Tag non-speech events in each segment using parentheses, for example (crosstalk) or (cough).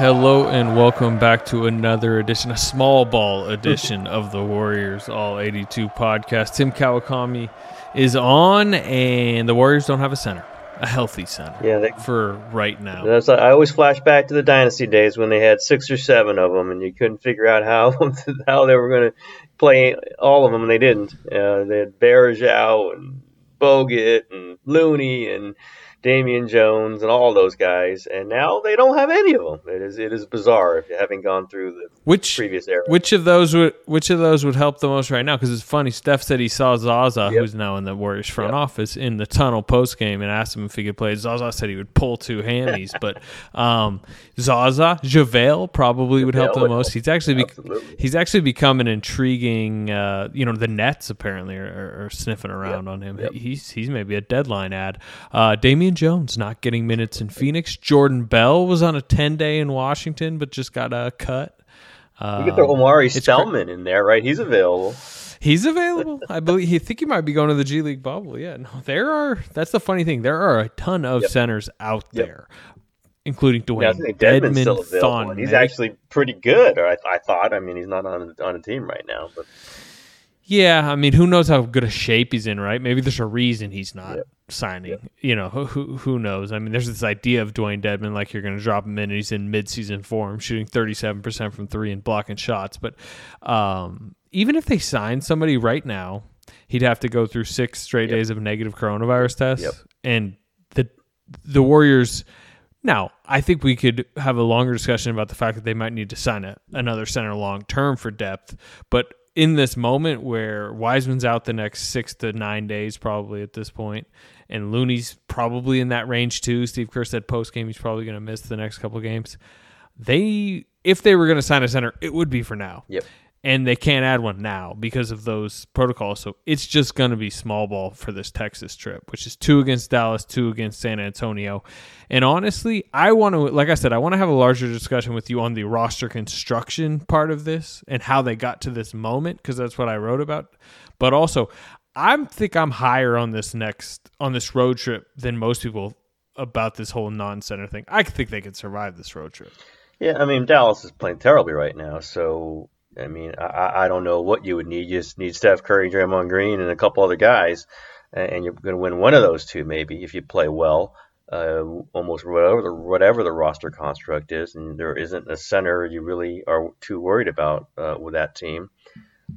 Hello and welcome back to another edition, a small ball edition of the Warriors All 82 podcast. Tim Kawakami is on, and the Warriors don't have a center, a healthy center. Yeah, they, for right now. That's, I always flash back to the dynasty days when they had six or seven of them, and you couldn't figure out how (laughs) how they were going to play all of them, and they didn't. Uh, they had Varejao and Bogut and Looney and Damian Jones and all those guys, and now they don't have any of them. It is it is bizarre if you haven't gone through the which previous era. Which of those would which of those would help the most right now? Because it's funny. Steph said he saw Zaza, yep. who's now in the Warriors front yep. office, in the tunnel post game, and asked him if he could play. Zaza said he would pull two hammies, but (laughs) um, Zaza JaVale probably JaVale would help the would most. Help. He's actually be, he's actually become an intriguing. Uh, you know, the Nets apparently are, are, are sniffing around yep. on him. He's he's maybe a deadline ad. Uh, Damian Jones not getting minutes in Phoenix. Jordan Bell was on a 10 day in Washington, but just got a cut. you get the um, Omari Spellman in there, right? He's available. He's available. I believe. I think he might be going to the G League bubble. Yeah, no, there are. That's the funny thing. There are a ton of yep. centers out yep. there, including Dewayne yeah, Dedmon. Still available. He's actually pretty good. Or I, I, thought. I mean, he's not on on a team right now, but yeah, I mean, who knows how good a shape he's in, right? Maybe there's a reason he's not yep. signing. Yep. You know, who who knows? I mean, there's this idea of Dewayne Dedmon, like you're going to drop him in, and he's in midseason form, shooting 37% from three and blocking shots. But um, even if they sign somebody right now, he'd have to go through six straight yep. days of negative coronavirus tests, and the the Warriors. Now, I think we could have a longer discussion about the fact that they might need to sign a, another center long term for depth, but in this moment where Wiseman's out the next six to nine days, probably at this point, and Looney's probably in that range too. Steve Kerr said post game he's probably going to miss the next couple games. They, if they were going to sign a center, it would be for now. Yep and they can't add one now because of those protocols. So it's just going to be small ball for this Texas trip, which is two against Dallas, two against San Antonio. And honestly, I want to, like I said, I want to have a larger discussion with you on the roster construction part of this and how they got to this moment because that's what I wrote about. But also, I think I'm higher on this next on this road trip than most people about this whole non-center thing. I think they could survive this road trip. Yeah, I mean Dallas is playing terribly right now, so I mean, I, I don't know what you would need. You just need Steph Curry, Draymond Green, and a couple other guys, and you're going to win one of those two maybe if you play well. Uh, almost whatever the whatever the roster construct is, and there isn't a center you really are too worried about uh, with that team.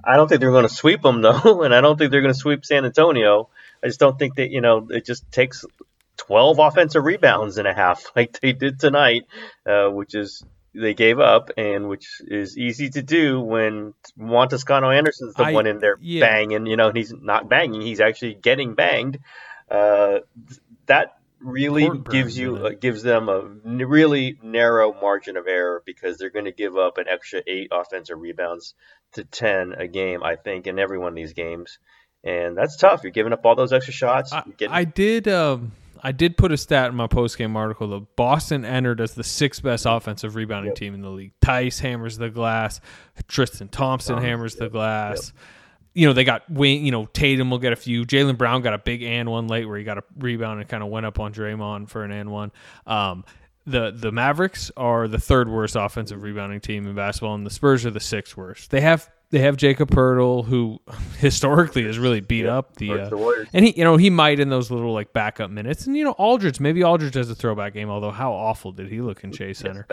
I don't think they're going to sweep them (laughs) though, and I don't think they're going to sweep San Antonio. I just don't think that you know it just takes 12 offensive rebounds and a half (laughs) like they did tonight, uh, which is they gave up, and which is easy to do when Juan Toscano Anderson's the I, one in there yeah. banging. You know, he's not banging; he's actually getting banged. Uh, that really gives you uh, gives them a really narrow margin of error because they're going to give up an extra eight offensive rebounds to ten a game, I think, in every one of these games, and that's tough. You're giving up all those extra shots. I, I did. Um I did put a stat in my post game article that Boston entered as the sixth best offensive rebounding yep. team in the league. Theis hammers the glass. Tristan Thompson hammers yep. the glass. Yep. You know, they got wing, you know, Tatum will get a few. Jaylen Brown got a big and one late where he got a rebound and kind of went up on Draymond for an and one. Um, the the Mavericks are the third worst offensive rebounding team in basketball, and the Spurs are the sixth worst. They have they have Jakob Poeltl, who (laughs) historically has really beat yeah, up the, uh, and he, you know, he might in those little like backup minutes, and you know, Aldridge, maybe Aldridge has a throwback game. Although, how awful did he look in Chase Center?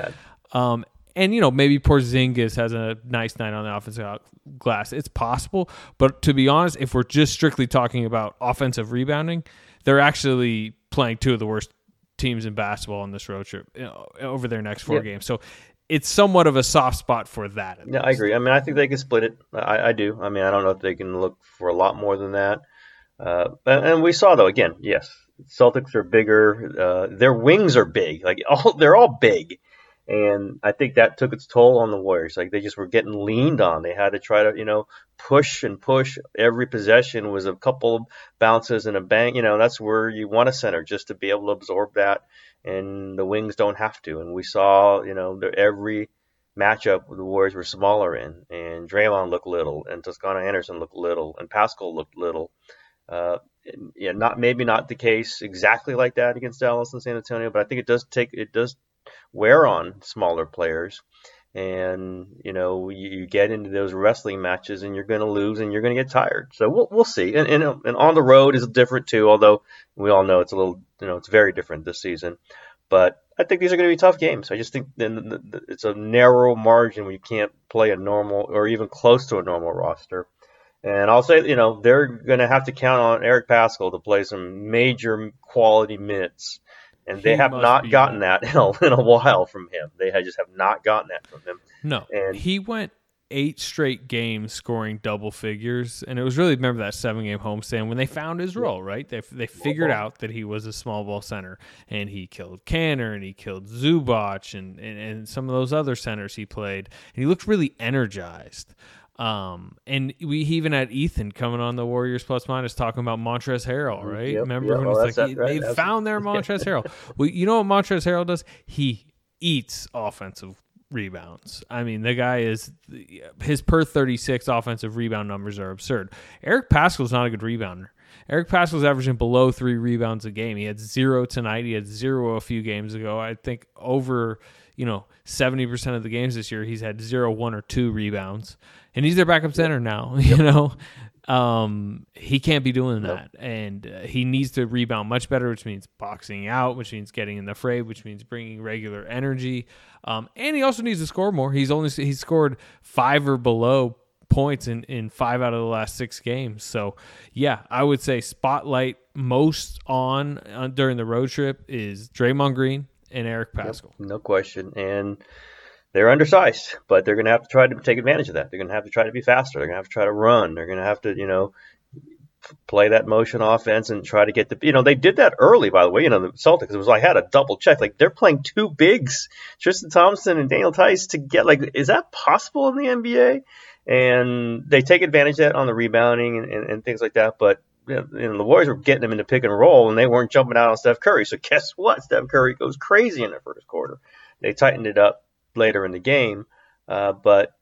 Um, and you know, maybe Porzingis has a nice night on the offensive glass. It's possible, but to be honest, if we're just strictly talking about offensive rebounding, they're actually playing two of the worst teams in basketball on this road trip you know, over their next four games. So it's somewhat of a soft spot for that. Yeah, I agree. I mean, I think they can split it. I, I, do. I mean, I don't know if they can look for a lot more than that. Uh, and, and, we saw though again, yes, Celtics are bigger. Uh, their wings are big. Like (laughs) all, they're all big, and I think that took its toll on the Warriors. Like they just were getting leaned on. They had to try to, you know, push and push. Every possession was a couple of bounces and a bang. You know, that's where you want a center just to be able to absorb that and the Wings don't have to. And we saw, you know, every matchup the Warriors were smaller in, and Draymond looked little, and Toscano Anderson looked little, and Paschall looked little. Uh, yeah, not maybe not the case exactly like that against Dallas and San Antonio, but I think it does take it does wear on smaller players. And you know you, you get into those wrestling matches and you're going to lose and you're going to get tired. So we'll we'll see. And, and uh, and on the road is different too. Although we all know it's a little you know it's very different this season. But I think these are going to be tough games. I just think then it's a narrow margin when you can't play a normal or even close to a normal roster. And I'll say, you know, they're going to have to count on Eric Paschall to play some major quality minutes. And they he have not gotten that (laughs) in a, in a while from him. They just have not gotten that from him. No. And he went eight straight games scoring double figures, and it was really remember that seven game homestand when they found his role. Right, they they figured out that he was a small ball center, and he killed Kanter and he killed Zubac and, and and some of those other centers he played, and he looked really energized. Um, and we even had Ethan coming on the Warriors plus minus talking about Montrezl Harrell, mm, right? Yep, Remember yep, when it's like right. they found their (laughs) Montrezl Harrell. Well, you know what Montrezl Harrell does? He eats offensive rebounds. I mean, the guy is his per 36 offensive rebound numbers are absurd. Eric Paschall's not a good rebounder. Eric Paschall's averaging below three rebounds a game. He had zero tonight. He had zero a few games ago. I think over, you know, 70% of the games this year, he's had zero, one, or two rebounds. And he's their backup center now, (laughs) you know. Um, he can't be doing that, nope. and uh, he needs to rebound much better, which means boxing out, which means getting in the fray, which means bringing regular energy. Um, and he also needs to score more. He's only he's scored five or below points in, in five out of the last six games. So, yeah, I would say spotlight most on uh, during the road trip is Draymond Green and Eric Paschall. Yep, no question. And they're undersized, but they're going to have to try to take advantage of that. They're going to have to try to be faster. They're going to have to try to run. They're going to have to, you know, play that motion offense and try to get the, you know, they did that early, by the way, you know, the Celtics. It was like, I had a double check. Like, they're playing two bigs, Tristan Thompson and Daniel Theis to get, like, is that possible in the NBA? And they take advantage of that on the rebounding and, and, and things like that. But, you know, the Warriors were getting them into pick and roll, and they weren't jumping out on Steph Curry. So, guess what? Steph Curry goes crazy in the first quarter. They tightened it up later in the game. Uh, but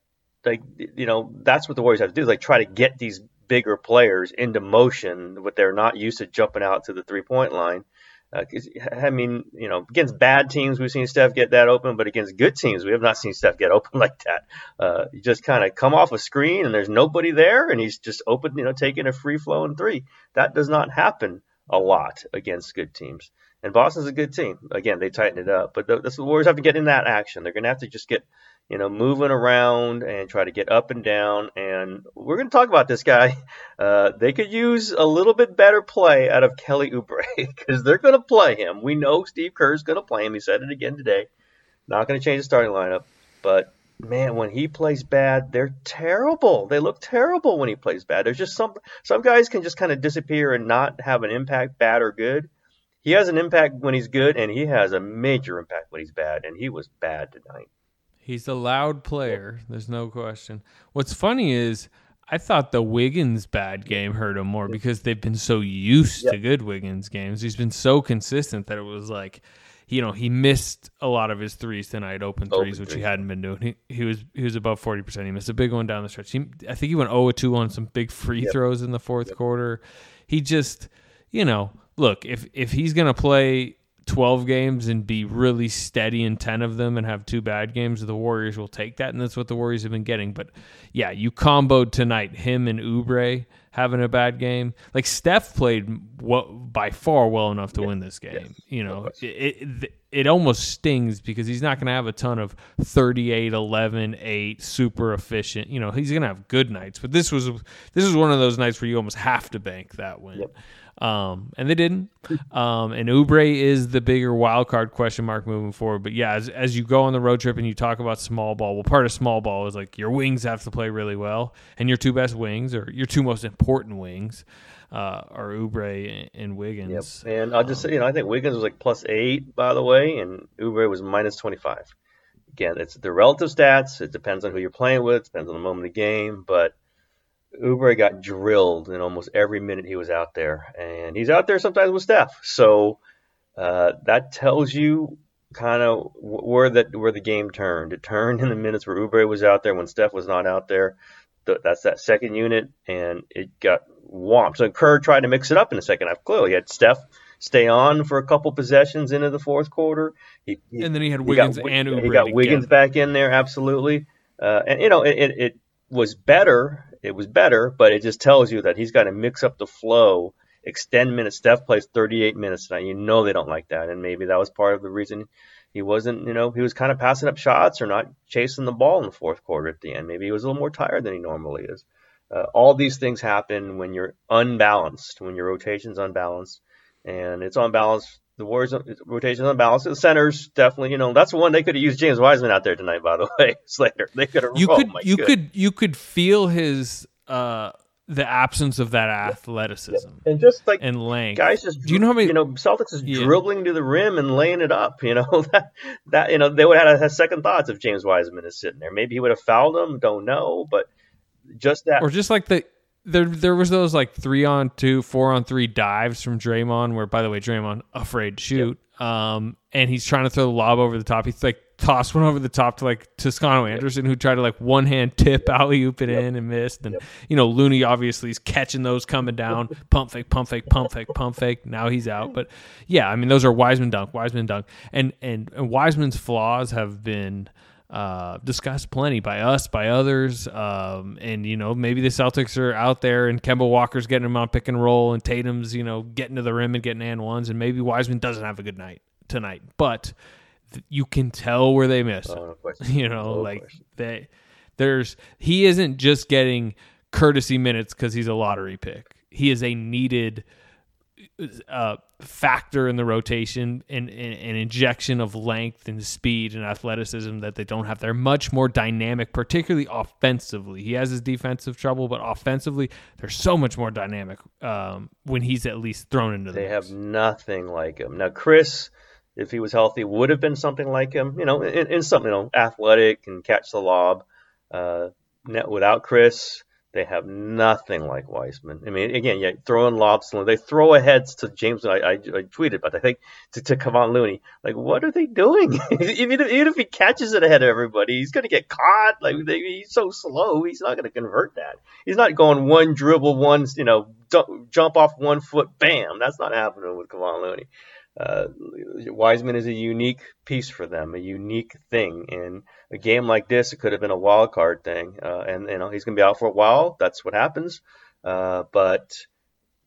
like you know, that's what the Warriors have to do is like try to get these bigger players into motion, but they're not used to jumping out to the three point line. Uh, I mean, you know, against bad teams, we've seen Steph get that open, but against good teams, we have not seen Steph get (laughs) open like that. Uh, you just kind of come off a screen and there's nobody there, and he's just open, you know, taking a free flowing three. That does not happen a lot against good teams. And Boston's a good team. Again, they tighten it up, but the, the Warriors have to get in that action. They're going to have to just get, you know, moving around and try to get up and down. And we're going to talk about this guy. (laughs) Uh, they could use a little bit better play out of Kelly Oubre (laughs) because they're going to play him. We know Steve Kerr's going to play him. He said it again today. Not going to change the starting lineup, but man, when he plays bad, they're terrible. They look terrible when he plays bad. There's just some some guys can just kind of disappear and not have an impact, bad or good he has an impact when he's good, and he has a major impact when he's bad, and he was bad tonight. He's a loud player. There's no question. What's funny is I thought the Wiggins bad game hurt him more because they've been so used yep. to good Wiggins games. He's been so consistent that it was like, you know, he missed a lot of his threes tonight, open threes, open which he hadn't been doing. He, he was he was above forty percent. He missed a big one down the stretch. He, I think he went zero oh two on some big free yep. throws in the fourth yep. quarter. He just, you know, look, if if he's going to play 12 games and be really steady in 10 of them and have two bad games, the Warriors will take that. And that's what the Warriors have been getting. But yeah, you comboed tonight him and Oubre having a bad game. Like Steph played what, by far well enough to yeah. win this game. Yeah. You know, it, it, it almost stings because he's not going to have a ton of 38, 11, 8, super efficient. You know, he's going to have good nights. But this was this was one of those nights where you almost have to bank that win. Yep. Um, and they didn't. Um, and Oubre is the bigger wild card question mark moving forward. But yeah, as, as you go on the road trip and you talk about small ball, well, part of small ball is like your wings have to play really well, and your two best wings or your two most important wings uh, are Oubre and Wiggins. Yep. And I'll just say, you know, I think Wiggins was like plus eight, by the way, and Oubre was minus 25. Again, it's the relative stats. It depends on who you're playing with, depends on the moment of the game, but – Oubre got drilled in almost every minute he was out there, and he's out there sometimes with Steph. So uh, that tells you kind of where that where the game turned. It turned (laughs) in the minutes where Oubre was out there when Steph was not out there. That's that second unit, and it got whomped. So Kerr tried to mix it up in the second half. Clearly, he had Steph stay on for a couple possessions into the fourth quarter. He, he, and then he had Wiggins he got, and. He got Wiggins back in there, absolutely. Uh, and you know, it, it, it was better. It was better, but it just tells you that he's got to mix up the flow, extend minutes. Steph plays 38 minutes tonight. You know they don't like that, and maybe that was part of the reason he wasn't. You know, he was kind of passing up shots or not chasing the ball in the fourth quarter at the end. Maybe he was a little more tired than he normally is. Uh, all these things happen when you're unbalanced, when your rotation's unbalanced, and it's unbalanced. The Warriors rotation unbalanced. The centers definitely, you know, that's the one they could have used James Wiseman out there tonight. By the (laughs) way, Slater, they could have. You oh, could, you could, you could feel his. uh the absence of that athleticism yeah. and just like and length. Guys, just do you know how many? You know, Celtics is yeah. dribbling to the rim and laying it up. You know (laughs) that that you know they would have had second thoughts if James Wiseman is sitting there. Maybe he would have fouled him. Don't know, but just that, or just like the there there was those like three on two, four on three dives from Draymond. Where by the way, Draymond afraid to shoot, yep. um, and he's trying to throw the lob over the top. He's like tossed one over the top to like Toscano Anderson, yep. who tried to like one hand tip alley oop it in and missed. And you know Looney obviously is catching those coming down, (laughs) pump fake, pump fake, pump fake, pump fake. Now he's out, but yeah, I mean those are Wiseman dunk, Wiseman dunk, and and, and Wiseman's flaws have been uh, discussed plenty by us, by others. Um, and, you know, maybe the Celtics are out there and Kemba Walker's getting them on pick and roll and Tatum's, you know, getting to the rim and getting and ones. And maybe Wiseman doesn't have a good night tonight. But th- you can tell where they miss. Oh, (laughs) you know, no like question. they, there's, he isn't just getting courtesy minutes because he's a lottery pick. He is a needed uh, factor in the rotation and an injection of length and speed and athleticism that they don't have. They're much more dynamic, particularly offensively. He has his defensive trouble, but offensively, they're so much more dynamic um, when he's at least thrown into the. They mix. have nothing like him now. Chriss, if he was healthy, would have been something like him. You know, in, in something, you know, athletic and catch the lob. Uh, without Chriss, they have nothing like Wiseman. I mean, again, yeah, throwing lobs, they throw aheads to James. I, I, I tweeted, but I think to, to Kevon Looney, like, what are they doing? (laughs) even, if, even if he catches it ahead of everybody, he's going to get caught. Like, they, he's so slow, he's not going to convert that. He's not going one dribble, one, you know, jump off one foot, bam. That's not happening with Kevon Looney uh, Wiseman is a unique piece for them, a unique thing. In a game like this, it could have been a wild card thing, uh, and you know he's going to be out for a while. That's what happens. Uh, but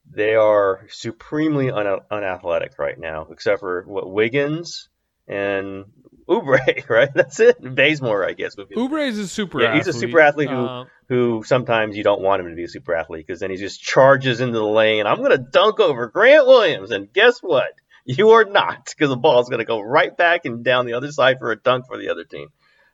they are supremely un- unathletic right now, except for what Wiggins and Oubre, (laughs) right? That's it. Bazemore, I guess. Oubre is a super. Yeah, he's a super athlete who, uh, who sometimes you don't want him to be a super athlete because then he just charges into the lane. I'm going to dunk over Grant Williams, and guess what? You are not, because the ball is going to go right back and down the other side for a dunk for the other team.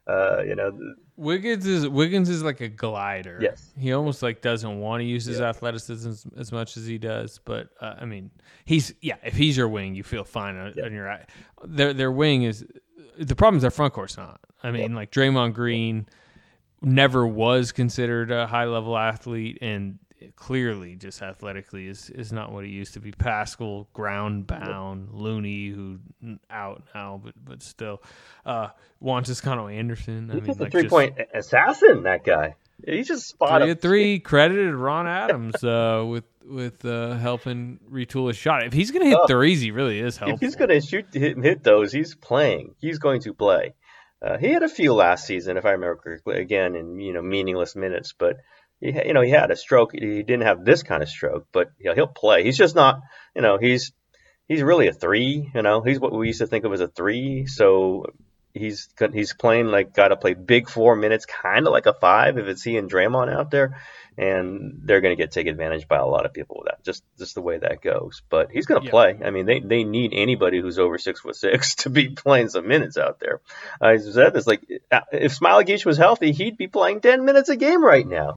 Uh, you know, Wiggins is Wiggins is like a glider. Yes, he almost like doesn't want to use his yeah. athleticism as, as, much as he does. But uh, I mean, he's yeah. If he's your wing, you feel fine on, yeah. on your eye. Their their wing is the problem is their front court's not. I mean, yeah. like Draymond Green never was considered a high level athlete, and clearly just athletically is is not what he used to be. Paschall, ground bound, Looney, who out now, but but still, uh, Juan Toscano Anderson. I He's mean, like three just, point assassin. That guy. He's just spot three, three credited Ron Adams uh, with with uh, helping retool his shot. If he's gonna hit oh, threes, he really is helpful. If he's gonna shoot hit, hit those, he's playing. He's going to play. Uh, he had a few last season, if I remember correctly, again in you know meaningless minutes, but he, you know, he had a stroke. He didn't have this kind of stroke, but you know, he'll play. He's just not, you know, he's he's really a three. You know, he's what we used to think of as a three. So he's he's playing like got to play big four minutes, kind of like a five if it's he and Draymond out there, and they're going to get taken advantage by a lot of people with that. Just just the way that goes. But he's going to yeah. play. I mean, they they need anybody who's over six foot six (laughs) to be playing some minutes out there. I said this like uh, if Smailagic was healthy, he'd be playing ten minutes a game right now.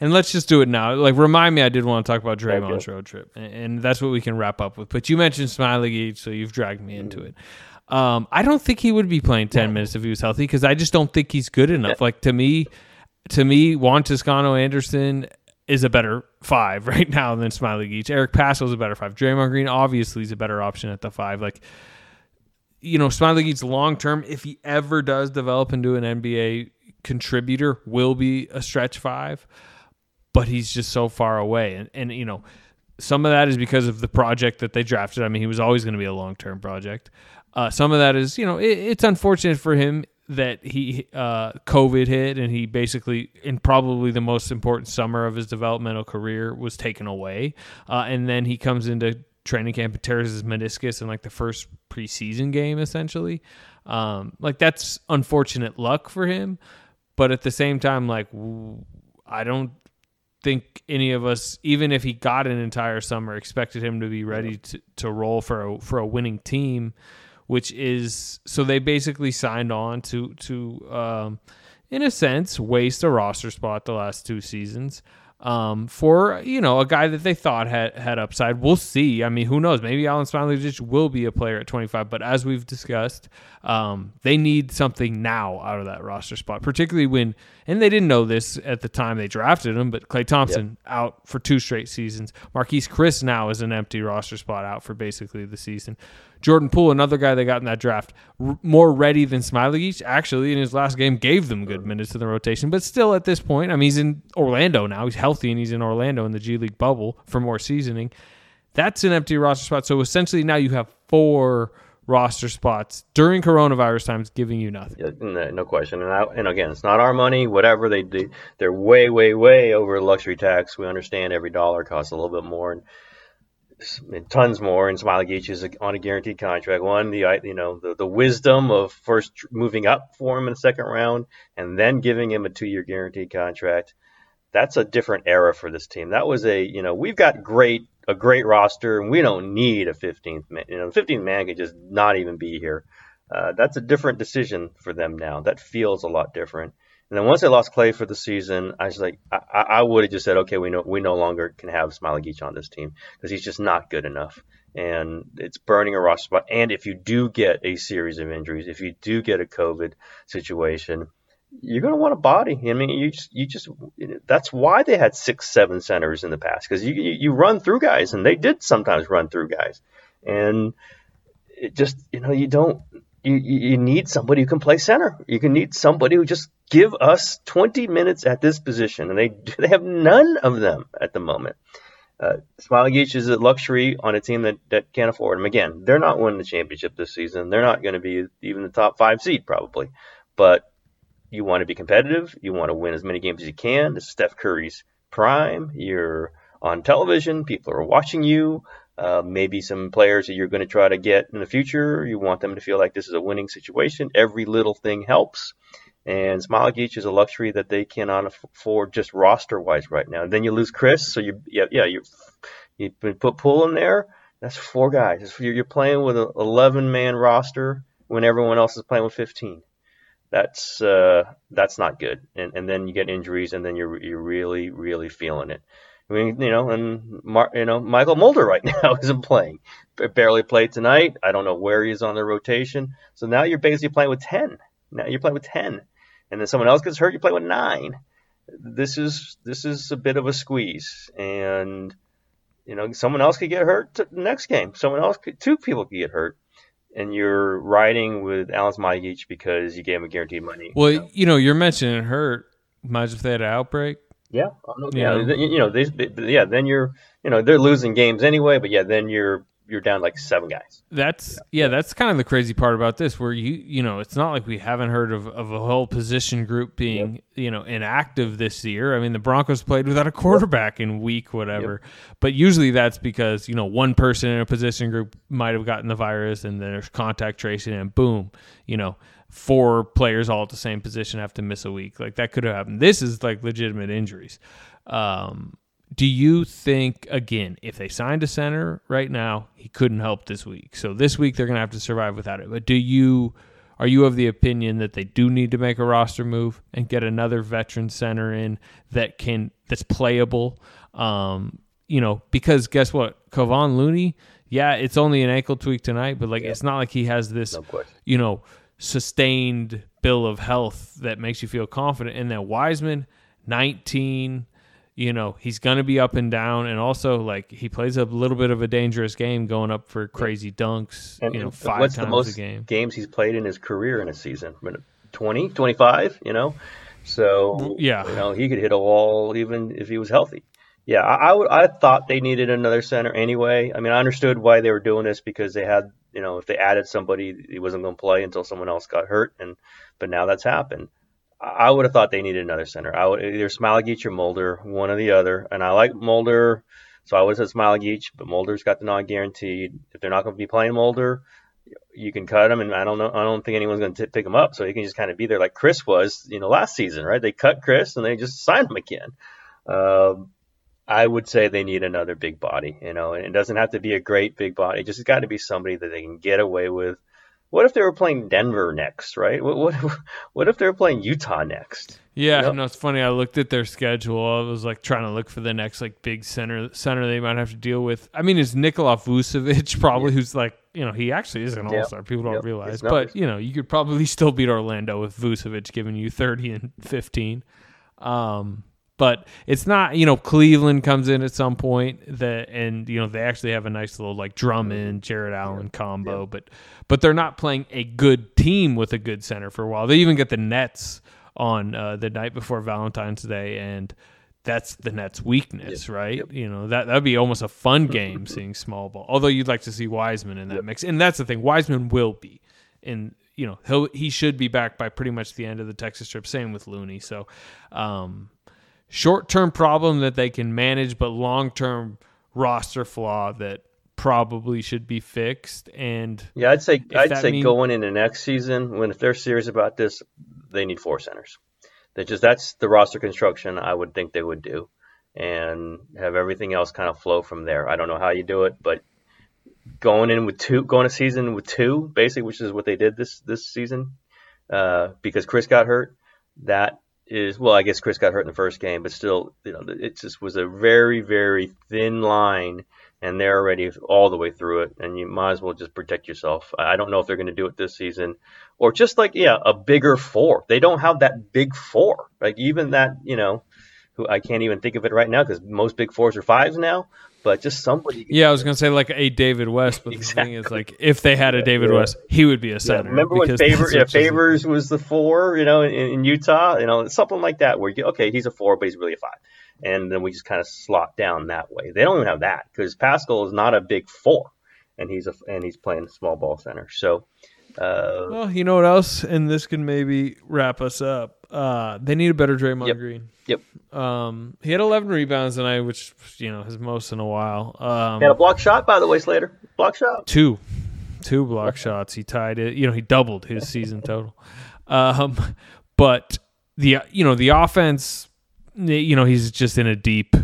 and let's just do it now. Like, remind me, I did want to talk about Draymond's road trip, and, and, that's what we can wrap up with. But you mentioned Smiley so you've dragged me into it. Um, I don't think he would be playing 10 minutes if he was healthy because I just don't think he's good enough. Like to me, to me, Juan Toscano Anderson is a better five (laughs) right now than Smailagic. Eric Paschall is a better five. Draymond Green obviously is a better option at the five. Like, you know, Smailagic long term, if he ever does develop into an NBA contributor, will be a stretch five, but he's just so far away. And, and you know, some of that is because of the project that they drafted. I mean, he was always going to be a long term project. Uh, some of that is, you know, it, it's unfortunate for him that he uh, COVID hit and he basically, in probably the most important summer of his developmental career, was taken away. Uh, and then he comes into training camp and tears his meniscus in like the first preseason game, essentially. Um, like that's unfortunate luck for him, but at the same time, like I don't think any of us, even if he got an entire summer, expected him to be ready to, to roll for a for a winning team which is so they basically signed on to to um, in a sense waste a roster spot the last two seasons um, for you know a guy that they thought had had upside. We'll see. I mean, who knows? Maybe Alen Smailagic will be a player at 25. But as we've discussed, um, they need something now out of that roster spot, particularly when and they didn't know this at the time they drafted him. But Klay Thompson yep. out for two straight seasons. Marquese Chriss now is an empty roster spot out for basically the season. Jordan Poole, another guy they got in that draft, r- more ready than Smailagic. Actually, in his last game, gave them good minutes in the rotation. But still, at this point, I mean, he's in Orlando now. He's healthy and he's in Orlando in the G League bubble for more seasoning. That's an empty roster spot. So essentially, now you have four roster spots during coronavirus times giving you nothing. Yeah, no, no, question. And, I, and again, it's not our money. Whatever they do, they're way, way, way over luxury tax. We understand every dollar costs a little bit more. And tons more, and Smiley is on a guaranteed contract. One, the you know the, the wisdom of first moving up for him in the second round, and then giving him a two-year guaranteed contract. That's a different era for this team. That was a you know we've got great a great roster, and we don't need a 15th man. You know, the 15th man could just not even be here. Uh, that's a different decision for them now. That feels a lot different. And then once they lost Klay for the season, I was like, I, I would have just said, okay, we know we no longer can have Smailagic on this team because he's just not good enough, and it's burning a roster spot. And if you do get a series of injuries, if you do get a COVID situation, you're going to want a body. I mean, you just, you just that's why they had six, seven centers in the past because you you run through guys, and they did sometimes run through guys, and it just you know you don't you, you need somebody who can play center. You can need somebody who just give us 20 minutes at this position, and they (laughs) they have none of them at the moment. Uh, is a luxury on a team that, that can't afford him. Again, they're not winning the championship this season. They're not going to be even the top five seed probably, but you want to be competitive. You want to win as many games as you can. This is Steph Curry's prime. You're on television. People are watching you. Uh, maybe some players that you're going to try to get in the future. You want them to feel like this is a winning situation. Every little thing helps. And Smailagic is a luxury that they cannot afford just roster wise right now. And then you lose Chriss, so you yeah yeah you you put Poole in there. That's four guys. You're playing with an 11 man roster when everyone else is playing with 15. That's uh, that's not good. And and then you get injuries, and then you're you're really really feeling it. I mean, you know, and Mar- you know, Mychal Mulder right (laughs) now isn't playing. Barely played tonight. I don't know where he is on the rotation. So now you're basically playing with ten. Now you're playing with ten, and then someone else gets hurt. You play with nine. This is this is a bit of a squeeze, and you know, someone else could get hurt the next game. Someone else, could, two people could get hurt, and you're riding with Alen Smailagic because you gave him a guaranteed money. Well, you know, you you're mentioning hurt. Imagine if they had an outbreak yeah, yeah, you know, you know they, they, yeah. Then you're, you know, they're losing games anyway, but yeah, then you're you're down like seven guys. That's yeah. yeah, that's kind of the crazy part about this, where you you know, it's not like we haven't heard of, of a whole position group being yep. you know inactive this year. I mean, the Broncos played without a quarterback yep. in week whatever, yep. but usually that's because you know one person in a position group might have gotten the virus, and then there's contact tracing, and boom, you know four players all at the same position have to miss a week. Like that could have happened. This is like legitimate injuries. Um, do you think again, if they signed a center right now, he couldn't help this week. So this week they're going to have to survive without it. But do you are you of the opinion that they do need to make a roster move and get another veteran center in that can that's playable? Um, you know, because guess what? Kevon Looney, yeah, it's only an ankle tweak tonight, but like it's not like he has this, No you know, sustained bill of health that makes you feel confident. And then Wiseman, 19, you know, he's going to be up and down. And also, like, he plays a little bit of a dangerous game going up for crazy dunks, And you know, five what's times the most a game. games he's played in his career in a season? 20, 25, you know? So, Yeah. you know, he could hit a wall even if he was healthy. Yeah, I, I, would, I thought they needed another center anyway. I mean, I understood why they were doing this because they had, you know, if they added somebody, he wasn't going to play until someone else got hurt. And but now that's happened. I would have thought they needed another center. I would either Smiley or Mulder, one or the other. And I like Mulder, so I would have said Smiley but Mulder's got the non-guaranteed. If they're not going to be playing Mulder, you can cut him, and I don't know. I don't think anyone's going to pick him up, so he can just kind of be there like Chriss was, you know, last season, right? They cut Chriss and they just signed him again. Um, I would say they need another big body, you know, and it doesn't have to be a great big body. It just got to be somebody that they can get away with. What if they were playing Denver next, right? What what, (laughs) what if they were playing Utah next? Yeah, Yep. no, it's funny. I looked at their schedule. I was like trying to look for the next like big center center they might have to deal with. I mean, it's Nikola Vucevic (laughs) probably who's like you know he actually is an all star. People don't Yep. realize, but you know you could probably (laughs) still beat Orlando with Vucevic giving you thirty and fifteen. Um, but it's not you know Cleveland comes in at some point that and you know they actually have a nice little like Drummond Jarrett Allen combo, but but they're not playing a good team with a good center for a while. They even get the Nets on uh, the night before Valentine's Day, and that's the Nets' weakness, right? You know that that'd be almost a fun (laughs) game seeing small ball. Although you'd like to see Wiseman in that mix, and that's the thing. Wiseman will be, and you know he'll he should be back by pretty much the end of the Texas trip. Same with Looney. So, um, short term problem that they can manage, but long term roster flaw that probably should be fixed. And Yeah, I'd say I'd say mean- going into next season, when if they're serious about this, they need four centers. That just that's the roster construction I would think they would do, and have everything else kind of flow from there. I don't know how you do it, but going in with two, going a season with two, basically, which is what they did this this season, uh, because Chriss got hurt. That is well, I guess Chriss got hurt in the first game, but still, you know, it just was a very very thin line and they're already all the way through it, and you might as well just protect yourself. I don't know if they're going to do it this season, or just like yeah, a bigger four. They don't have that big four, like even that you know, who I can't even think of it right now because most big fours are fives now. But just somebody. yeah, I was gonna say like a David West, but (laughs) the thing is like if they had a David Yeah. West, he would be a Yeah, center. remember when Favor, yeah, Favors was the four, you know, in, in Utah, you know, something like that, where you okay, he's a four, but he's really a five, and then we just kind of slot down that way. They don't even have that because Paschall is not a big four, and he's a and he's playing small ball center. So, uh, Well, you know what else, and this can maybe wrap us up. Uh, they need a better Draymond Yep. Green. Yep. Um, he had 11 rebounds tonight, which you know his most in a while. Um, he had a block shot by the way, Slater. Block shot. two, two block shots. He tied it. You know, he doubled his season total. Um, but the you know the offense, you know, he's just in a deep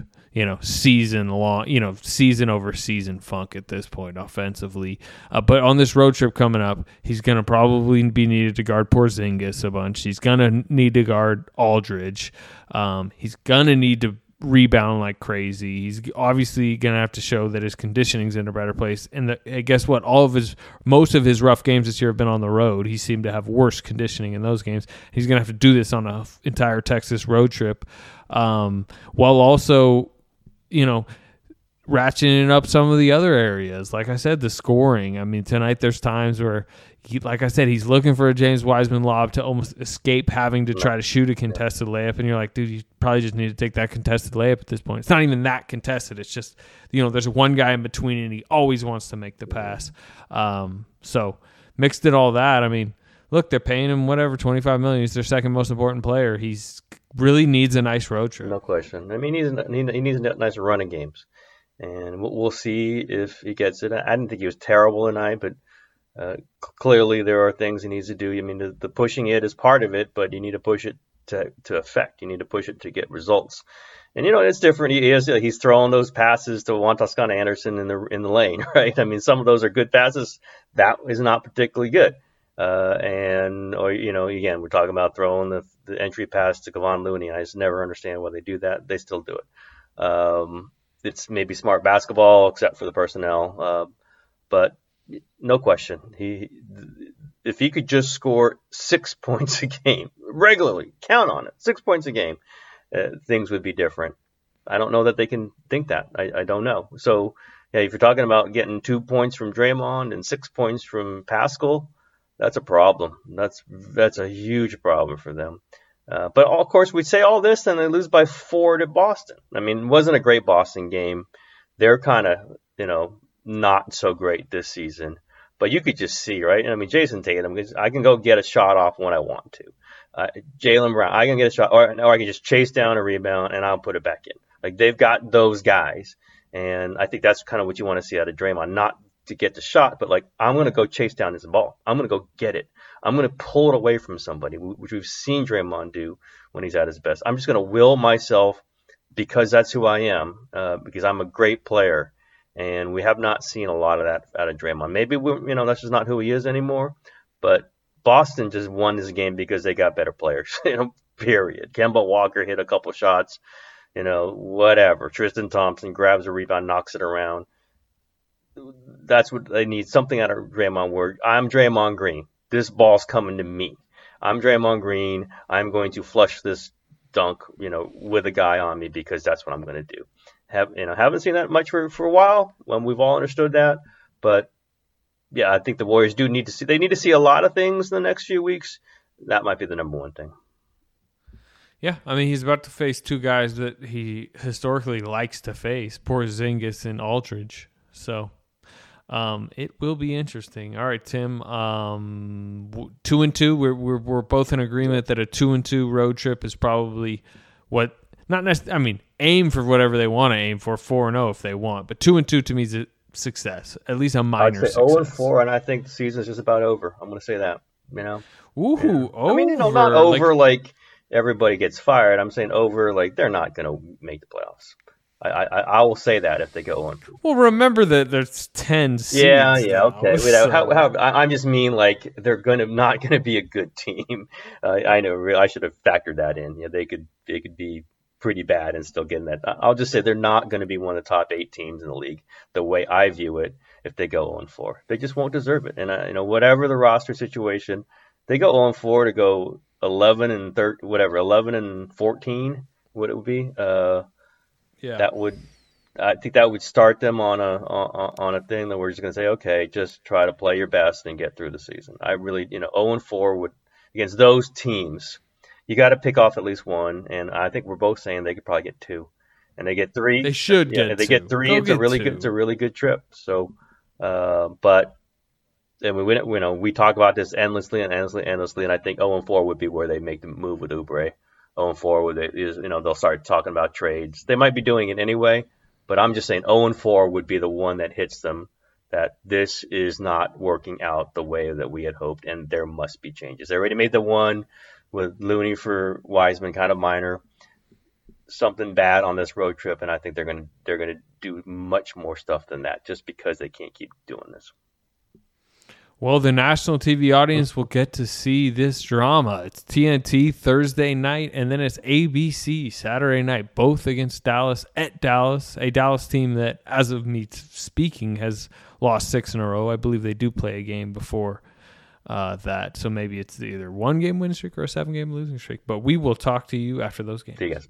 you know season long you know season over season funk at this point offensively. Uh, but on this road trip coming up, he's gonna probably be needed to guard Porzingis a bunch. He's gonna need to guard Aldridge. Um, he's gonna need to rebound like crazy. He's obviously going to have to show that his conditioning's in a better place. And the, hey, guess what? All of his, most of his rough games this year have been on the road. He seemed to have worse conditioning in those games. He's going to have to do this on a f- entire Texas road trip, um, while also, you know, ratcheting up some of the other areas. Like I said, the scoring. I mean, tonight there's times where, he, like I said, he's looking for a James Wiseman lob to almost escape having to try to shoot a contested layup, and you're like, dude, you probably just need to take that contested layup at this point. It's not even that contested. It's just, you know, there's one guy in between, and he always wants to make the pass. Um, so mixed in all that, I mean, look, they're paying him whatever, 25 million. He's their second most important player. He's really needs a nice road trip. No question. I mean, he needs he needs a nice running games, and we'll, see if he gets it. I didn't think he was terrible tonight, but uh, clearly there are things he needs to do. I mean, the, the pushing it is part of it, but you need to push it to to effect. You need to push it to get results. And you know it's different. He is he's throwing those passes to Juan Toscano Anderson in the in the lane, (laughs) right? I mean, some of those are good passes. That is not particularly good. Uh, and or you know, again, we're talking about throwing the, the entry pass to Kevon Looney. I just never understand why they do that. They still do it. Um, it's maybe smart basketball, except for the personnel. Uh, but no question, he if he could just score six (laughs) points a game regularly, count on it, six points a game, uh, things would be different. I don't know that they can think that. I, I don't know. So yeah, if you're talking about getting two points from Draymond and six points from Paschall, that's a problem. That's that's a huge problem for them. Uh, but of course, we say all this and they lose by four to Boston. I mean, it wasn't a great Boston game. They're kind of, you know, not so great this season. But you could just see, right? I mean, Jayson Tatum, I can go get a shot off when I want to. Uh, Jaylen Brown, I can get a shot, or, or I can just chase down a rebound and I'll put it back in. Like they've got those guys, and I think that's kind of what you want to see out of Draymond. Not to get the shot, but like I'm to go chase down this ball. I'm to go get it. I'm to pull it away from somebody, which we've seen Draymond do when he's at his best. I'm just to will myself because that's who I am, uh, because I'm a great player. And we have not seen a lot of that out of Draymond. Maybe we, you know that's just not who he is anymore. But Boston just won this game because they got better players. (laughs) you know, period. Kemba Walker hit a couple shots. You know, whatever. Tristan Thompson grabs a rebound, knocks it around that's what they need something out of Draymond Word. I'm Draymond Green. This ball's coming to me. I'm Draymond Green. I'm going to flush this dunk, you know, with a guy on me because that's what I'm going to do. Have you know, haven't seen that much for for a while when we've all understood that, but yeah, I think the Warriors do need to see. They need to see a lot of things in the next few weeks. That might be the number one thing. Yeah, I mean he's about to face two guys that he historically likes to face, Porzingis and Aldridge. So um, it will be interesting. All right, Tim. Um, two and two. We're, we're we're both in agreement that a two and two road trip is probably what not necessarily. I mean, aim for whatever they want to aim for. Four and zero oh if they want, but two and two to me is a success. At least a minor. I'd say zero and four, and I think the season is just about over. I'm going to say that. You know. Ooh, yeah. over. I mean, you know, not over like, like everybody gets fired. I'm saying over like they're not going to make the playoffs. I, I, I will say that if they go on. Well, remember that there's ten. yeah, yeah, okay. So. Wait, how, how, I, just mean like they're gonna not gonna be a good team. (laughs) Uh, I know. I should have factored that in. Yeah, they could they could be pretty bad and still getting that. I'll just say they're not going to be one of the top eight teams in the league. The way I view it, if they go on four, they just won't deserve it. And uh, you know, whatever the roster situation, they go on four to go eleven and third, whatever, eleven and fourteen. What it would be. Uh, yeah. that would I think that would start them on a on, on a thing that we're just going to say, okay, just try to play your best and get through the season. I really, you know, 0 and 4 would against those teams, you got to pick off at least one, and I think we're both saying they could probably get two, and they get three. They should yeah, get. they get three. It's get a really two. good. It's a really good trip. So, uh, but and we, you know, we talk about this endlessly and endlessly, endlessly, and I think 0 and 4 would be where they make the move with Oubre. 0 4 with it is, you know, they'll start talking about trades. They might be doing it anyway, but I'm just saying 0 4 would be the one that hits them that this is not working out the way that we had hoped, and there must be changes. They already made the one with Looney for Wiseman, kind of minor. Something bad on this road trip, and I think they're gonna they're gonna do much more stuff than that, just because they can't keep doing this. Well, the national TV audience will get to see this drama. It's TNT Thursday night, and then it's ABC Saturday night, both against Dallas at Dallas, a Dallas team that, as of me speaking, has lost six in a row. I believe they do play a game before uh, that, so maybe it's either one game win streak or a seven game losing streak. But we will talk to you after those games. See you guys.